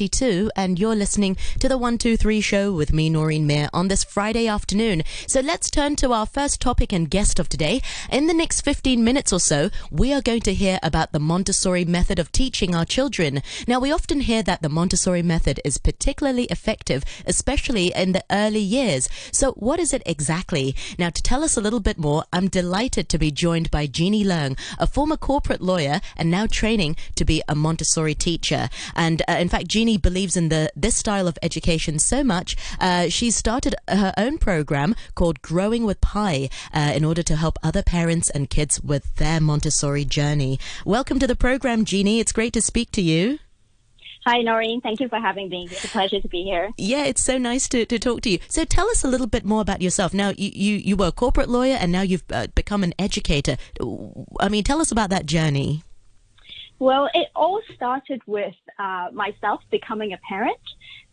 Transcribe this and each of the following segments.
7:32 and you're listening to the 123 show with me Noreen Mir on this Friday afternoon. So let's turn to our first topic and guest of today. In the next 15 minutes or so, we are going to hear about the Montessori method of teaching our children. Now, we often hear that the Montessori method is particularly effective, especially in the early years. So, what is it exactly? Now, to tell us a little bit more, I'm delighted to be joined by Jeannie Leung, a former corporate lawyer and now training to be a Montessori teacher. And uh, in fact, Jeannie believes in the this style of education so much, uh, she's started her own program called Growing with Pi uh, in order to help other parents and kids with their Montessori journey. Welcome to the program, Jeannie. It's great to speak to you. Hi, Noreen. Thank you for having me. It's a pleasure to be here. Yeah, it's so nice to, to talk to you. So tell us a little bit more about yourself. Now, you, you, you were a corporate lawyer and now you've uh, become an educator. I mean, tell us about that journey. Well, it all started with uh, myself becoming a parent.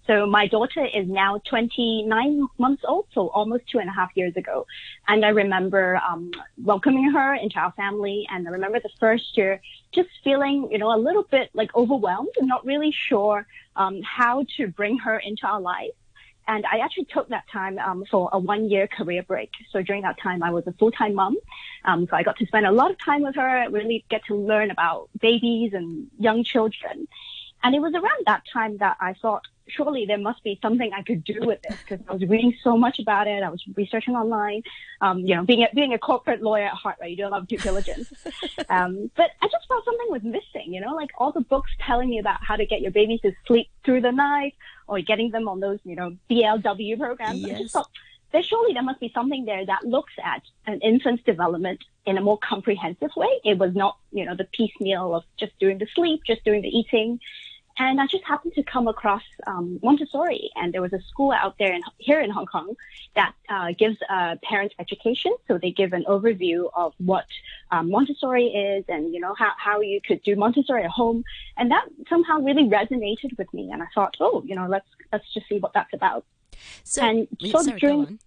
So my daughter is now 29 months old, so almost two and a half years ago. And I remember um, welcoming her into our family. And I remember the first year just feeling, you know, a little bit like overwhelmed and not really sure um, how to bring her into our life. And I actually took that time um, for a one year career break. So during that time, I was a full time mom. Um, so I got to spend a lot of time with her, really get to learn about babies and young children. And it was around that time that I thought, surely there must be something I could do with this because I was reading so much about it. I was researching online. Um, you know, being a, being a corporate lawyer at heart, right? You do a lot of due diligence. um, but I just felt something was missing, you know, like all the books telling me about how to get your baby to sleep through the night or getting them on those, you know, BLW programs. Yes. I just thought there surely there must be something there that looks at an infant's development in a more comprehensive way. It was not, you know, the piecemeal of just doing the sleep, just doing the eating. And I just happened to come across um, Montessori, and there was a school out there in, here in Hong Kong that uh, gives uh, parent education. So they give an overview of what um, Montessori is, and you know how, how you could do Montessori at home, and that somehow really resonated with me. And I thought, oh, you know, let's let's just see what that's about. So, and so sorry, during,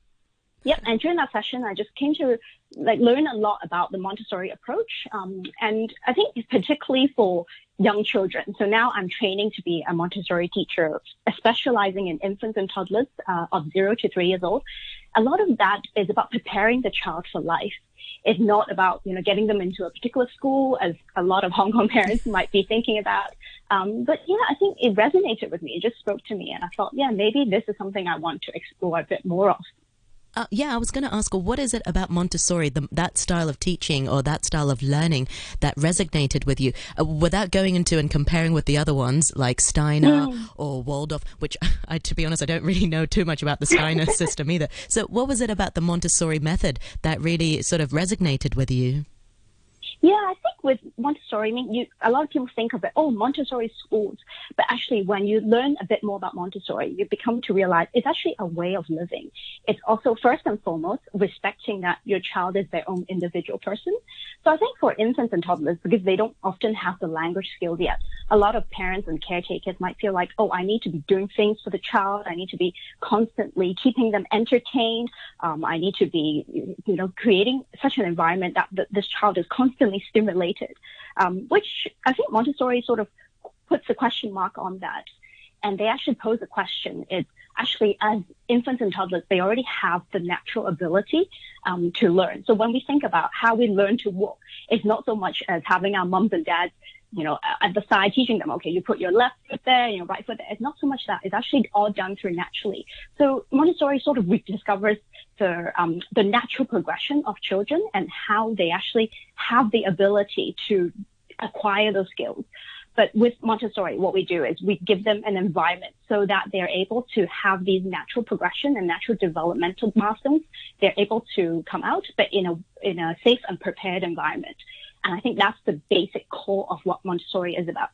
Yep, and during that session, I just came to like learn a lot about the Montessori approach, um, and I think particularly for young children. So now I'm training to be a Montessori teacher, specializing in infants and toddlers uh, of zero to three years old. A lot of that is about preparing the child for life. It's not about you know getting them into a particular school, as a lot of Hong Kong parents might be thinking about. Um, but yeah, I think it resonated with me. It just spoke to me, and I thought, yeah, maybe this is something I want to explore a bit more of. Uh, yeah, I was going to ask, what is it about Montessori, the, that style of teaching or that style of learning that resonated with you, uh, without going into and comparing with the other ones like Steiner or Waldorf, which, I, to be honest, I don't really know too much about the Steiner system either. So, what was it about the Montessori method that really sort of resonated with you? Yeah, I think with Montessori, I mean, you, a lot of people think of it, oh, Montessori schools. But actually, when you learn a bit more about Montessori, you become to realize it's actually a way of living. It's also, first and foremost, respecting that your child is their own individual person. So I think for infants and toddlers, because they don't often have the language skills yet, a lot of parents and caretakers might feel like, oh, I need to be doing things for the child. I need to be constantly keeping them entertained. Um, I need to be, you know, creating such an environment that th- this child is constantly stimulated, um, which I think Montessori sort of puts a question mark on that. And they actually pose a question is actually as infants and toddlers, they already have the natural ability um, to learn. So when we think about how we learn to walk, it's not so much as having our mums and dads you know, at the side teaching them, okay, you put your left foot there, your right foot there. It's not so much that. It's actually all done through naturally. So Montessori sort of rediscovers the, um, the natural progression of children and how they actually have the ability to acquire those skills. But with Montessori, what we do is we give them an environment so that they're able to have these natural progression and natural developmental milestones. They're able to come out, but in a, in a safe and prepared environment. And I think that's the basic core of what Montessori is about.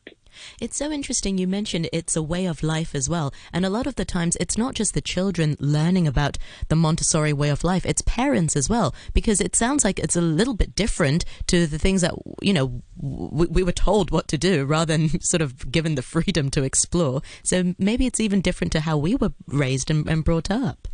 It's so interesting. You mentioned it's a way of life as well. And a lot of the times, it's not just the children learning about the Montessori way of life, it's parents as well, because it sounds like it's a little bit different to the things that, you know, we, we were told what to do rather than sort of given the freedom to explore. So maybe it's even different to how we were raised and, and brought up.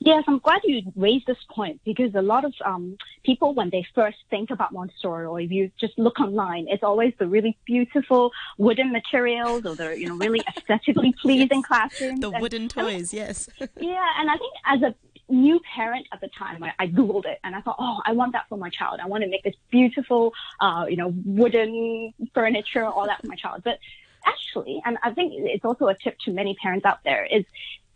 Yes, I'm glad you raised this point because a lot of um, people, when they first think about Montessori, or if you just look online, it's always the really beautiful wooden materials or the you know really aesthetically pleasing yes. classrooms. The wooden toys, mean, yes. yeah, and I think as a new parent at the time, I, I, googled it and I thought, oh, I want that for my child. I want to make this beautiful, uh, you know, wooden furniture, all that for my child. But actually, and I think it's also a tip to many parents out there is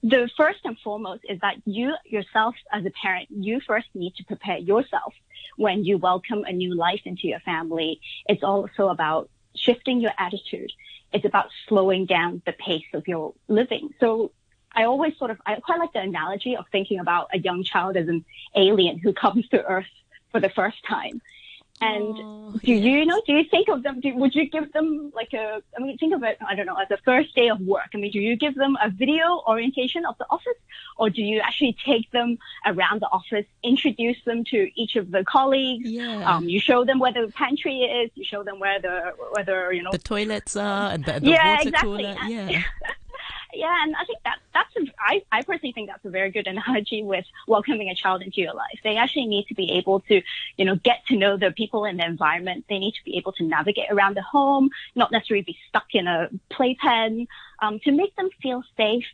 the first and foremost is that you yourself as a parent, you first need to prepare yourself when you welcome a new life into your family. It's also about shifting your attitude. It's about slowing down the pace of your living. So I always sort of, I quite like the analogy of thinking about a young child as an alien who comes to earth for the first time. And oh, do yes. you know, do you think of them, do, would you give them like a, I mean, think of it, I don't know, as a first day of work. I mean, do you give them a video orientation of the office or do you actually take them around the office, introduce them to each of the colleagues? Yeah. Um, you show them where the pantry is, you show them where the, whether, you know, the toilets are and the, the yeah, water exactly. cooler. Yeah. yeah, and I think that that's a, I, I personally think that's a very good analogy with welcoming a child into your life. They actually need to be able to, you know, get to know the people in the environment. They need to be able to navigate around the home, not necessarily be stuck in a playpen, um, to make them feel safe,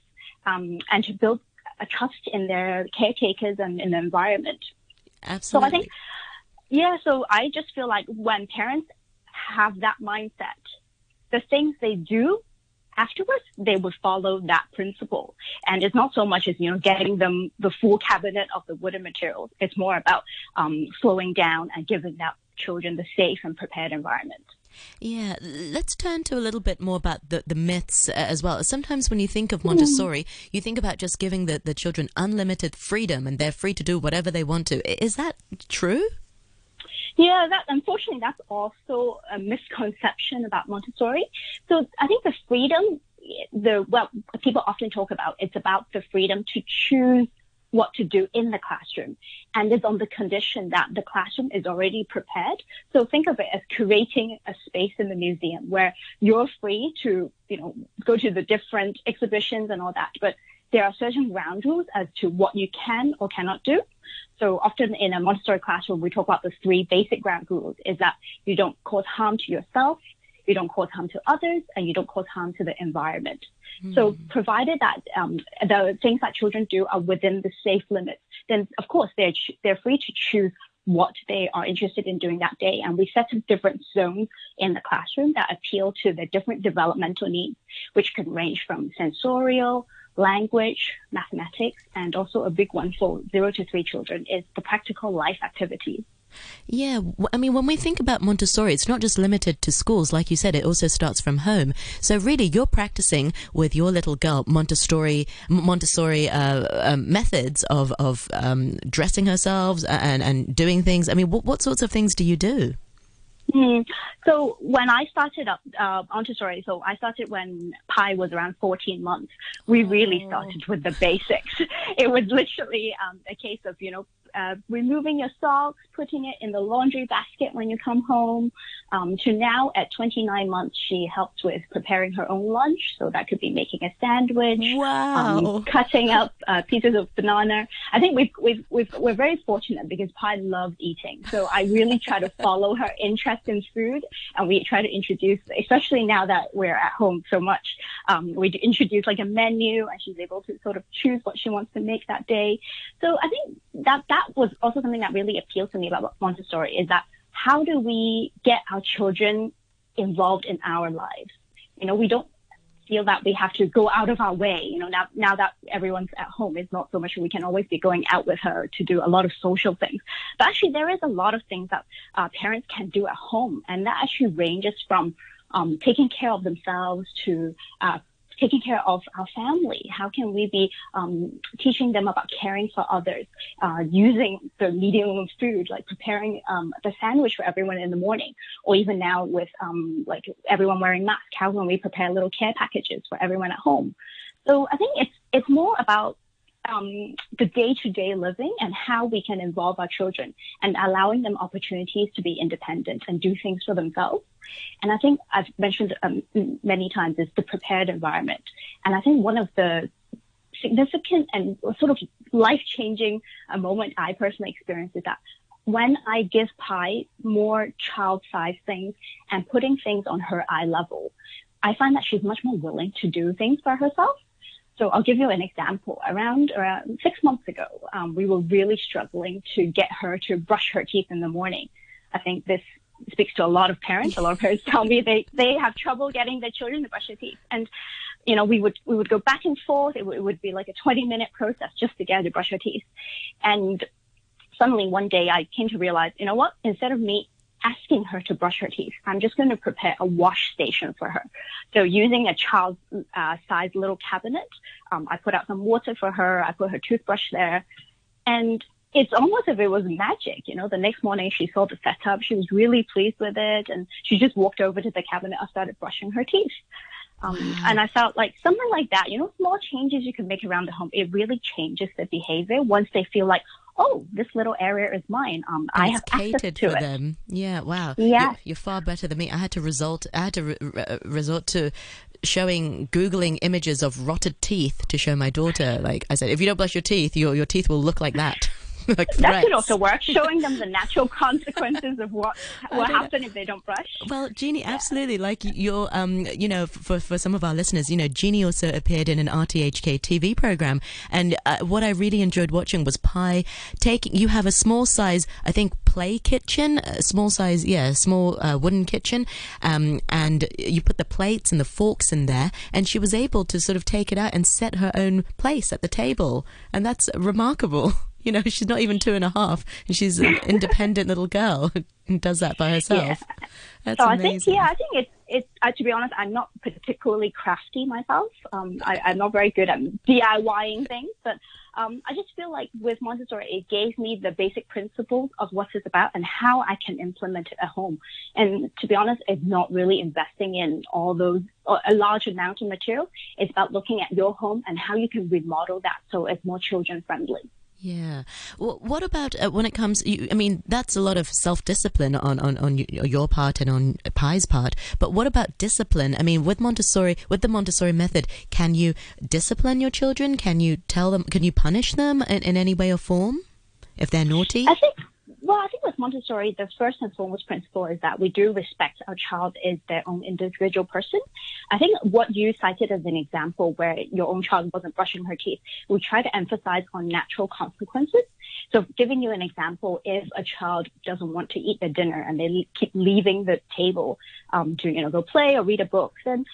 um, and to build a trust in their caretakers and in the environment. Absolutely. So I think, yeah, so I just feel like when parents have that mindset, the things they do afterwards, they would follow that principle. And it's not so much as, you know, getting them the full cabinet of the wooden materials. It's more about um, slowing down and giving that children the safe and prepared environment. Yeah, let's turn to a little bit more about the, the myths uh, as well. Sometimes when you think of Montessori, mm. you think about just giving the, the children unlimited freedom and they're free to do whatever they want to. Is that true? Yeah, that unfortunately that's also a misconception about Montessori. So I think the freedom, the what people often talk about, it's about the freedom to choose what to do in the classroom. And it's on the condition that the classroom is already prepared. So think of it as creating a space in the museum where you're free to, you know, go to the different exhibitions and all that. But there are certain ground rules as to what you can or cannot do. So often in a Montessori classroom, we talk about the three basic ground rules is that you don't cause harm to yourself, you don't cause harm to others, and you don't cause harm to the environment. Mm. So hmm. provided that um, the things that children do are within the safe limits, then of course they're, they're free to choose what they are interested in doing that day. And we set up different zones in the classroom that appeal to the different developmental needs, which can range from sensorial, language, mathematics, and also a big one for zero to three children is the practical life activities. Yeah, I mean, when we think about Montessori, it's not just limited to schools. Like you said, it also starts from home. So really, you're practicing with your little girl Montessori Montessori uh, um, methods of of um, dressing herself and and doing things. I mean, what what sorts of things do you do? Mm. So when I started up uh, Montessori, so I started when Pi was around 14 months. We really oh. started with the basics. It was literally um, a case of you know uh, removing your socks, putting it in the laundry basket when you come home, um, to now at 29 months, she helps with preparing her own lunch. So that could be making a sandwich, wow. um, cutting up uh, pieces of banana. I think we've, we've, we've, we're very fortunate because Pi loves eating. So I really try to follow her interest in food and we try to introduce, especially now that we're at home so much, um, we introduce like a menu and she's able to sort of choose what she wants to make that day. So I think that, that was also something that really appealed to me about Montessori is that how do we get our children involved in our lives? You know, we don't feel that we have to go out of our way. You know, now, now that everyone's at home, it's not so much we can always be going out with her to do a lot of social things. But actually, there is a lot of things that uh, parents can do at home. And that actually ranges from um, taking care of themselves to uh, taking care of our family? How can we be um, teaching them about caring for others, uh, using the medium of food, like preparing um, the sandwich for everyone in the morning, or even now with um, like everyone wearing masks, how can we prepare little care packages for everyone at home? So I think it's it's more about um, the day-to-day living and how we can involve our children and allowing them opportunities to be independent and do things for themselves. And I think I've mentioned um, many times is the prepared environment. And I think one of the significant and sort of life changing uh, moment I personally experienced is that when I give Pi more child sized things and putting things on her eye level, I find that she's much more willing to do things for herself. So I'll give you an example. Around, around six months ago, um, we were really struggling to get her to brush her teeth in the morning. I think this speaks to a lot of parents. A lot of parents tell me they, they have trouble getting their children to brush their teeth. And, you know, we would, we would go back and forth. It, w- it would be like a 20 minute process just to get her to brush her teeth. And suddenly one day I came to realize, you know what? Instead of me asking her to brush her teeth, I'm just going to prepare a wash station for her. So using a child uh, little cabinet, um, I put out some water for her. I put her toothbrush there and it's almost as if it was magic. You know, the next morning she saw the setup. She was really pleased with it and she just walked over to the cabinet and started brushing her teeth. Um, wow. And I felt like something like that, you know, small changes you can make around the home, it really changes the behavior once they feel like, oh, this little area is mine. Um, I have catered to it. them. Yeah, wow. Yeah, you're, you're, far better than me. I had to resort. I had to re- re- resort to showing googling images of rotted teeth to show my daughter. Like I said, if you don't brush your teeth, your your teeth will look like that. like that could also work, showing them the natural consequences of what will happen if they don't brush. Well, Jeannie, absolutely. Like your, um, you know, for for some of our listeners, you know, Jeannie also appeared in an RTHK TV program, and uh, what I really enjoyed watching was Pi taking. You have a small size, I think, play kitchen, a small size, yeah, small uh, wooden kitchen, um, and you put the plates and the forks in there, and she was able to sort of take it out and set her own place at the table, and that's remarkable. You know, she's not even two and a half, and she's an independent little girl who does that by herself. Yeah. That's so amazing. I think, yeah, I think it's it's uh, to be honest, I'm not particularly crafty myself. Um, I, am not very good at DIYing things, but um, I just feel like with Montessori, it gave me the basic principles of what it's about and how I can implement it at home. And to be honest, it's not really investing in all those a large amount of material. It's about looking at your home and how you can remodel that so it's more children friendly. Yeah. Well, what about uh, when it comes? You, I mean, that's a lot of self-discipline on, on, on your part and on Pi's part. But what about discipline? I mean, with Montessori, with the Montessori method, can you discipline your children? Can you tell them? Can you punish them in, in any way or form if they're naughty? I think well, I think with Montessori, the first and foremost principle is that we do respect our child as their own individual person. I think what you cited as an example where your own child wasn't brushing her teeth, we try to emphasize on natural consequences. So giving you an example, if a child doesn't want to eat their dinner and they keep leaving the table um, to, you know, go play or read a book, then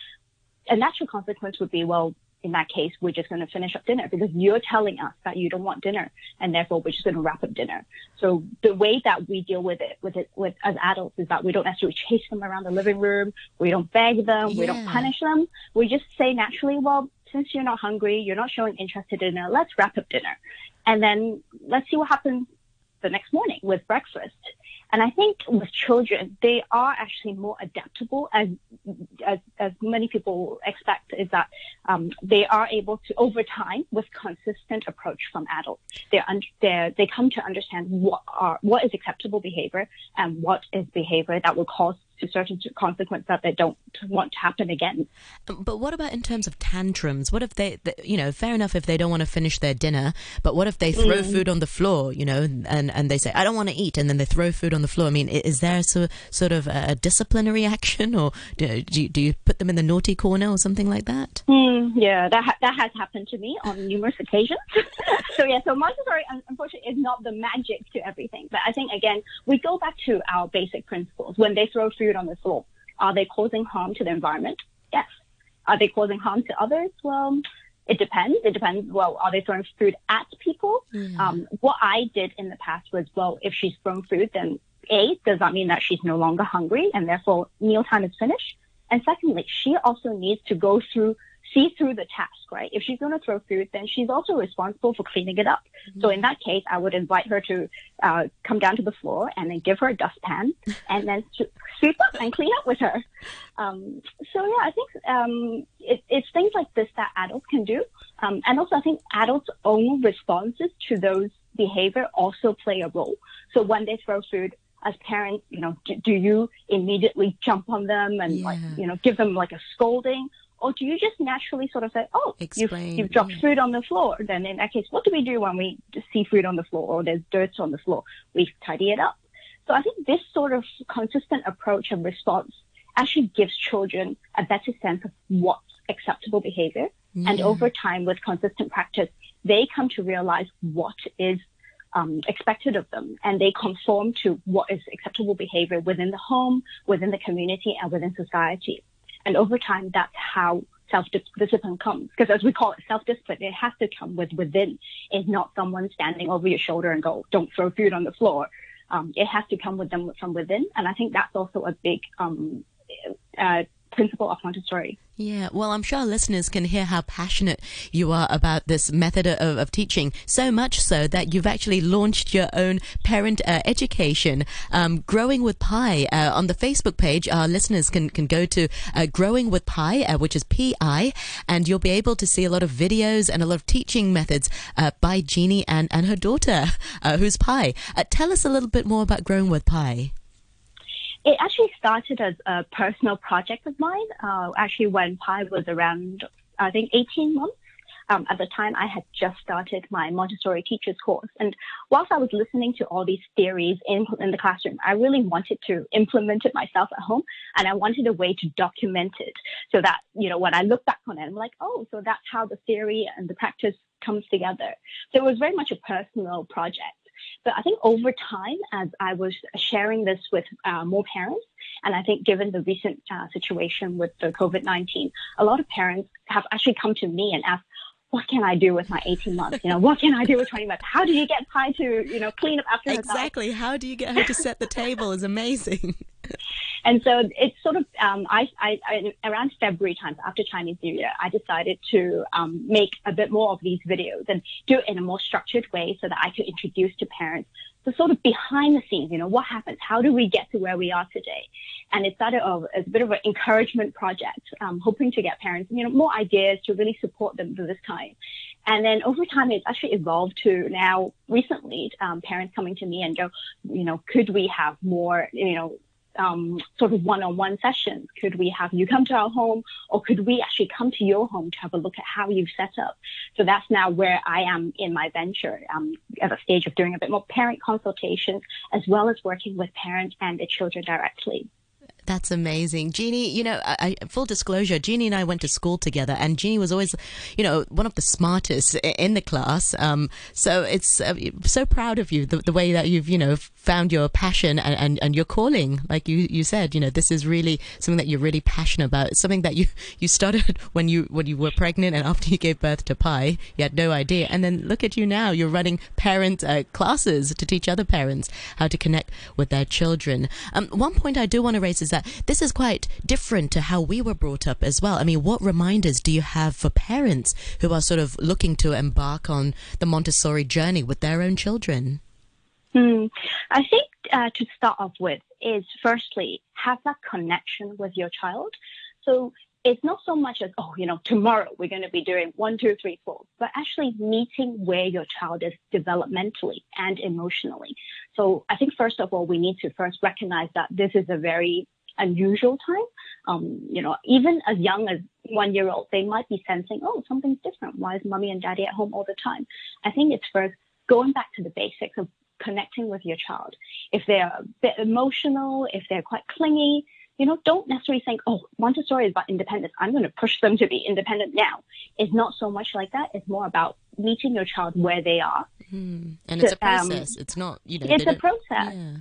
a natural consequence would be, well, in that case, we're just going to finish up dinner because you're telling us that you don't want dinner, and therefore we're just going to wrap up dinner. So the way that we deal with it, with it, with as adults, is that we don't necessarily chase them around the living room. We don't beg them. Yeah. We don't punish them. We just say naturally, well, since you're not hungry, you're not showing interest in dinner, let's wrap up dinner, and then let's see what happens the next morning with breakfast. And I think with children, they are actually more adaptable as, as, as many people expect is that, um, they are able to over time with consistent approach from adults. They're, un- they're, they come to understand what are, what is acceptable behavior and what is behavior that will cause certain consequences that they don't want to happen again. But what about in terms of tantrums? What if they, they you know, fair enough if they don't want to finish their dinner, but what if they throw mm. food on the floor, you know, and, and they say, I don't want to eat, and then they throw food on the floor? I mean, is there so, sort of a disciplinary action, or do, do, you, do you put them in the naughty corner or something like that? Mm, yeah, that, ha- that has happened to me on numerous occasions. so, yeah, so Montessori, unfortunately, is not the magic to everything. But I think, again, we go back to our basic principles. When they throw food food on the floor. Are they causing harm to the environment? Yes. Are they causing harm to others? Well, it depends. It depends. Well, are they throwing food at people? Mm. Um, what I did in the past was, well, if she's thrown food, then A, does that mean that she's no longer hungry and therefore mealtime is finished? And secondly, she also needs to go through see through the task, right? If she's going to throw food, then she's also responsible for cleaning it up. Mm-hmm. So in that case, I would invite her to uh, come down to the floor and then give her a dustpan and then sweep up and clean up with her. Um, so yeah, I think um, it, it's things like this that adults can do, um, and also I think adults' own responses to those behavior also play a role. So when they throw food, as parents, you know, do, do you immediately jump on them and yeah. like, you know, give them like a scolding? Or do you just naturally sort of say, oh, you've, you've dropped yeah. food on the floor? Then in that case, what do we do when we see food on the floor or there's dirt on the floor? We tidy it up. So I think this sort of consistent approach and response actually gives children a better sense of what's acceptable behavior. And over time, with consistent practice, they come to realize what is um, expected of them and they conform to what is acceptable behavior within the home, within the community, and within society. And over time, that's how self-discipline comes. Because as we call it self-discipline, it has to come with within. It's not someone standing over your shoulder and go, don't throw food on the floor. Um, it has to come with them from within. And I think that's also a big um, uh, principle of Montessori. Yeah, well, I'm sure listeners can hear how passionate you are about this method of, of teaching. So much so that you've actually launched your own parent uh, education, um, Growing with Pi. Uh, on the Facebook page, our listeners can, can go to uh, Growing with Pi, uh, which is P-I, and you'll be able to see a lot of videos and a lot of teaching methods uh, by Jeannie and, and her daughter, uh, who's Pi. Tell us a little bit more about Growing with Pi. It actually started as a personal project of mine. Uh, actually, when Pi was around, I think, 18 months. Um, at the time, I had just started my Montessori teachers course. And whilst I was listening to all these theories in, in the classroom, I really wanted to implement it myself at home. And I wanted a way to document it so that, you know, when I look back on it, I'm like, oh, so that's how the theory and the practice comes together. So it was very much a personal project. But I think over time, as I was sharing this with uh, more parents, and I think given the recent uh, situation with the COVID 19, a lot of parents have actually come to me and asked, what can I do with my 18 months? You know, what can I do with 20 months? How do you get Pi to, you know, clean up after? Exactly. How do you get her to set the table is amazing. And so it's sort of, um, I, I, I, around February time after Chinese New Year, I decided to um, make a bit more of these videos and do it in a more structured way so that I could introduce to parents the sort of behind the scenes, you know, what happens? How do we get to where we are today? And it started off as a bit of an encouragement project, um, hoping to get parents, you know, more ideas to really support them through this time. And then over time, it's actually evolved to now recently, um, parents coming to me and go, you know, could we have more, you know, um, sort of one-on-one sessions? Could we have you come to our home, or could we actually come to your home to have a look at how you've set up? So that's now where I am in my venture, um, at a stage of doing a bit more parent consultations, as well as working with parents and the children directly. That's amazing. Jeannie, you know, I, full disclosure, Jeannie and I went to school together and Jeannie was always, you know, one of the smartest in the class. Um, so it's uh, so proud of you, the, the way that you've, you know, found your passion and, and, and your calling. Like you, you said, you know, this is really something that you're really passionate about. It's something that you, you started when you, when you were pregnant and after you gave birth to Pi, you had no idea. And then look at you now, you're running parent uh, classes to teach other parents how to connect with their children. Um, one point I do want to raise is that this is quite different to how we were brought up as well. I mean, what reminders do you have for parents who are sort of looking to embark on the Montessori journey with their own children? Hmm. I think uh, to start off with is firstly have that connection with your child. So it's not so much as oh you know tomorrow we're going to be doing one two three four, but actually meeting where your child is developmentally and emotionally. So I think first of all we need to first recognize that this is a very unusual time. Um, you know, even as young as one year old, they might be sensing, oh, something's different. Why is mommy and daddy at home all the time? I think it's first going back to the basics of connecting with your child. If they're a bit emotional, if they're quite clingy, you know, don't necessarily think, oh, Montessori is about independence. I'm going to push them to be independent now. It's not so much like that. It's more about meeting your child where they are. Hmm. And it's a um, process. it's not, you know, It's a process. Yeah.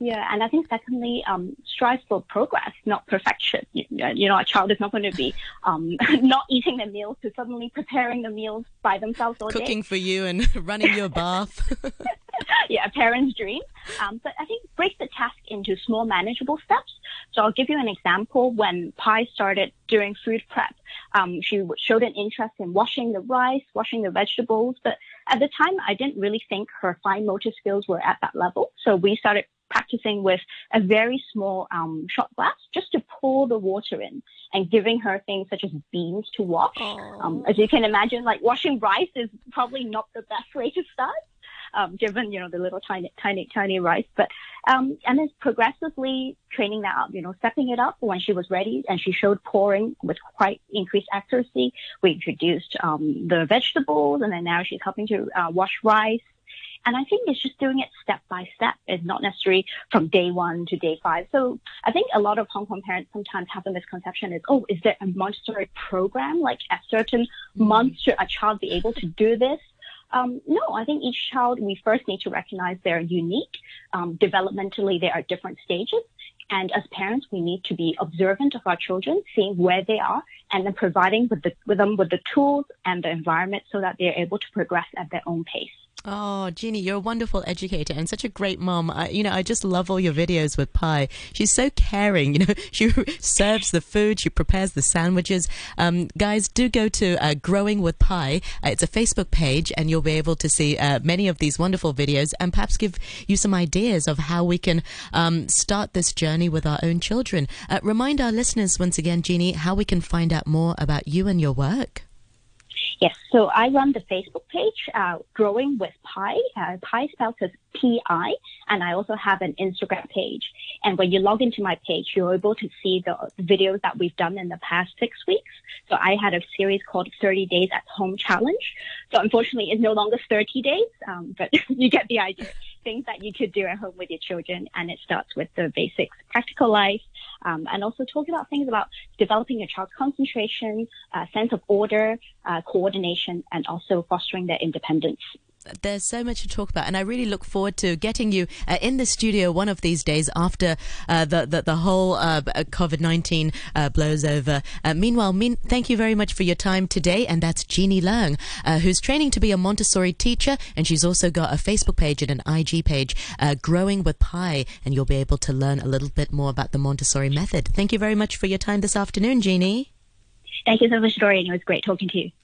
Yeah, and I think secondly, um, strive for progress, not perfection. You, you know, a child is not going to be um, not eating their meals to suddenly preparing the meals by themselves all day. Cooking for you and running your bath. yeah, a parent's dream. Um, but I think break the task into small, manageable steps. So I'll give you an example. When Pi started doing food prep, um, she showed an interest in washing the rice, washing the vegetables. But at the time, I didn't really think her fine motor skills were at that level. So we started practicing with a very small um, shot glass just to pour the water in and giving her things such as beans to wash. Um, as you can imagine, like washing rice is probably not the best way to start. um, given you know the little tiny, tiny, tiny rice. But um, and then progressively training that up, you know, stepping it up when she was ready, and she showed pouring with quite increased accuracy. We introduced um, the vegetables, and then now she's helping to uh, wash rice. And I think it's just doing it step by step. It's not necessarily from day one to day five. So I think a lot of Hong Kong parents sometimes have a misconception is, oh, is there a Montessori program? Like at certain mm-hmm. months should a child be able to do this? Um, no, I think each child, we first need to recognize they're unique. Um, developmentally, they are at different stages. And as parents, we need to be observant of our children, seeing where they are, and then providing with, the, with them with the tools and the environment so that they're able to progress at their own pace. Oh, Jeannie, you're a wonderful educator and such a great mom. I, you know, I just love all your videos with Pi. She's so caring. You know, she serves the food, she prepares the sandwiches. Um, guys, do go to uh, Growing with Pi. Uh, it's a Facebook page, and you'll be able to see uh, many of these wonderful videos and perhaps give you some ideas of how we can um, start this journey with our own children. Uh, remind our listeners once again, Jeannie, how we can find out more about you and your work. Yes, so I run the Facebook page, uh, Growing with Pi. Uh, Pi spelled as P-I, and I also have an Instagram page. And when you log into my page, you're able to see the videos that we've done in the past six weeks. So I had a series called 30 Days at Home Challenge. So unfortunately, it's no longer 30 days, um, but you get the idea. Things that you could do at home with your children, and it starts with the basics, practical life, um, and also talking about things about developing your child's concentration, uh, sense of order, uh, coordination, and also fostering their independence there's so much to talk about, and I really look forward to getting you uh, in the studio one of these days after uh, the, the, the whole uh, COVID nineteen uh, blows over. Uh, meanwhile, mean, thank you very much for your time today, and that's Jeannie Leung, uh, who's training to be a Montessori teacher, and she's also got a Facebook page and an IG page, Growing with Pi, and you'll be able to learn a little bit more about the Montessori method. Thank you very much for your time this afternoon, Jeannie. Thank you so much, Noreen. It was great talking to you.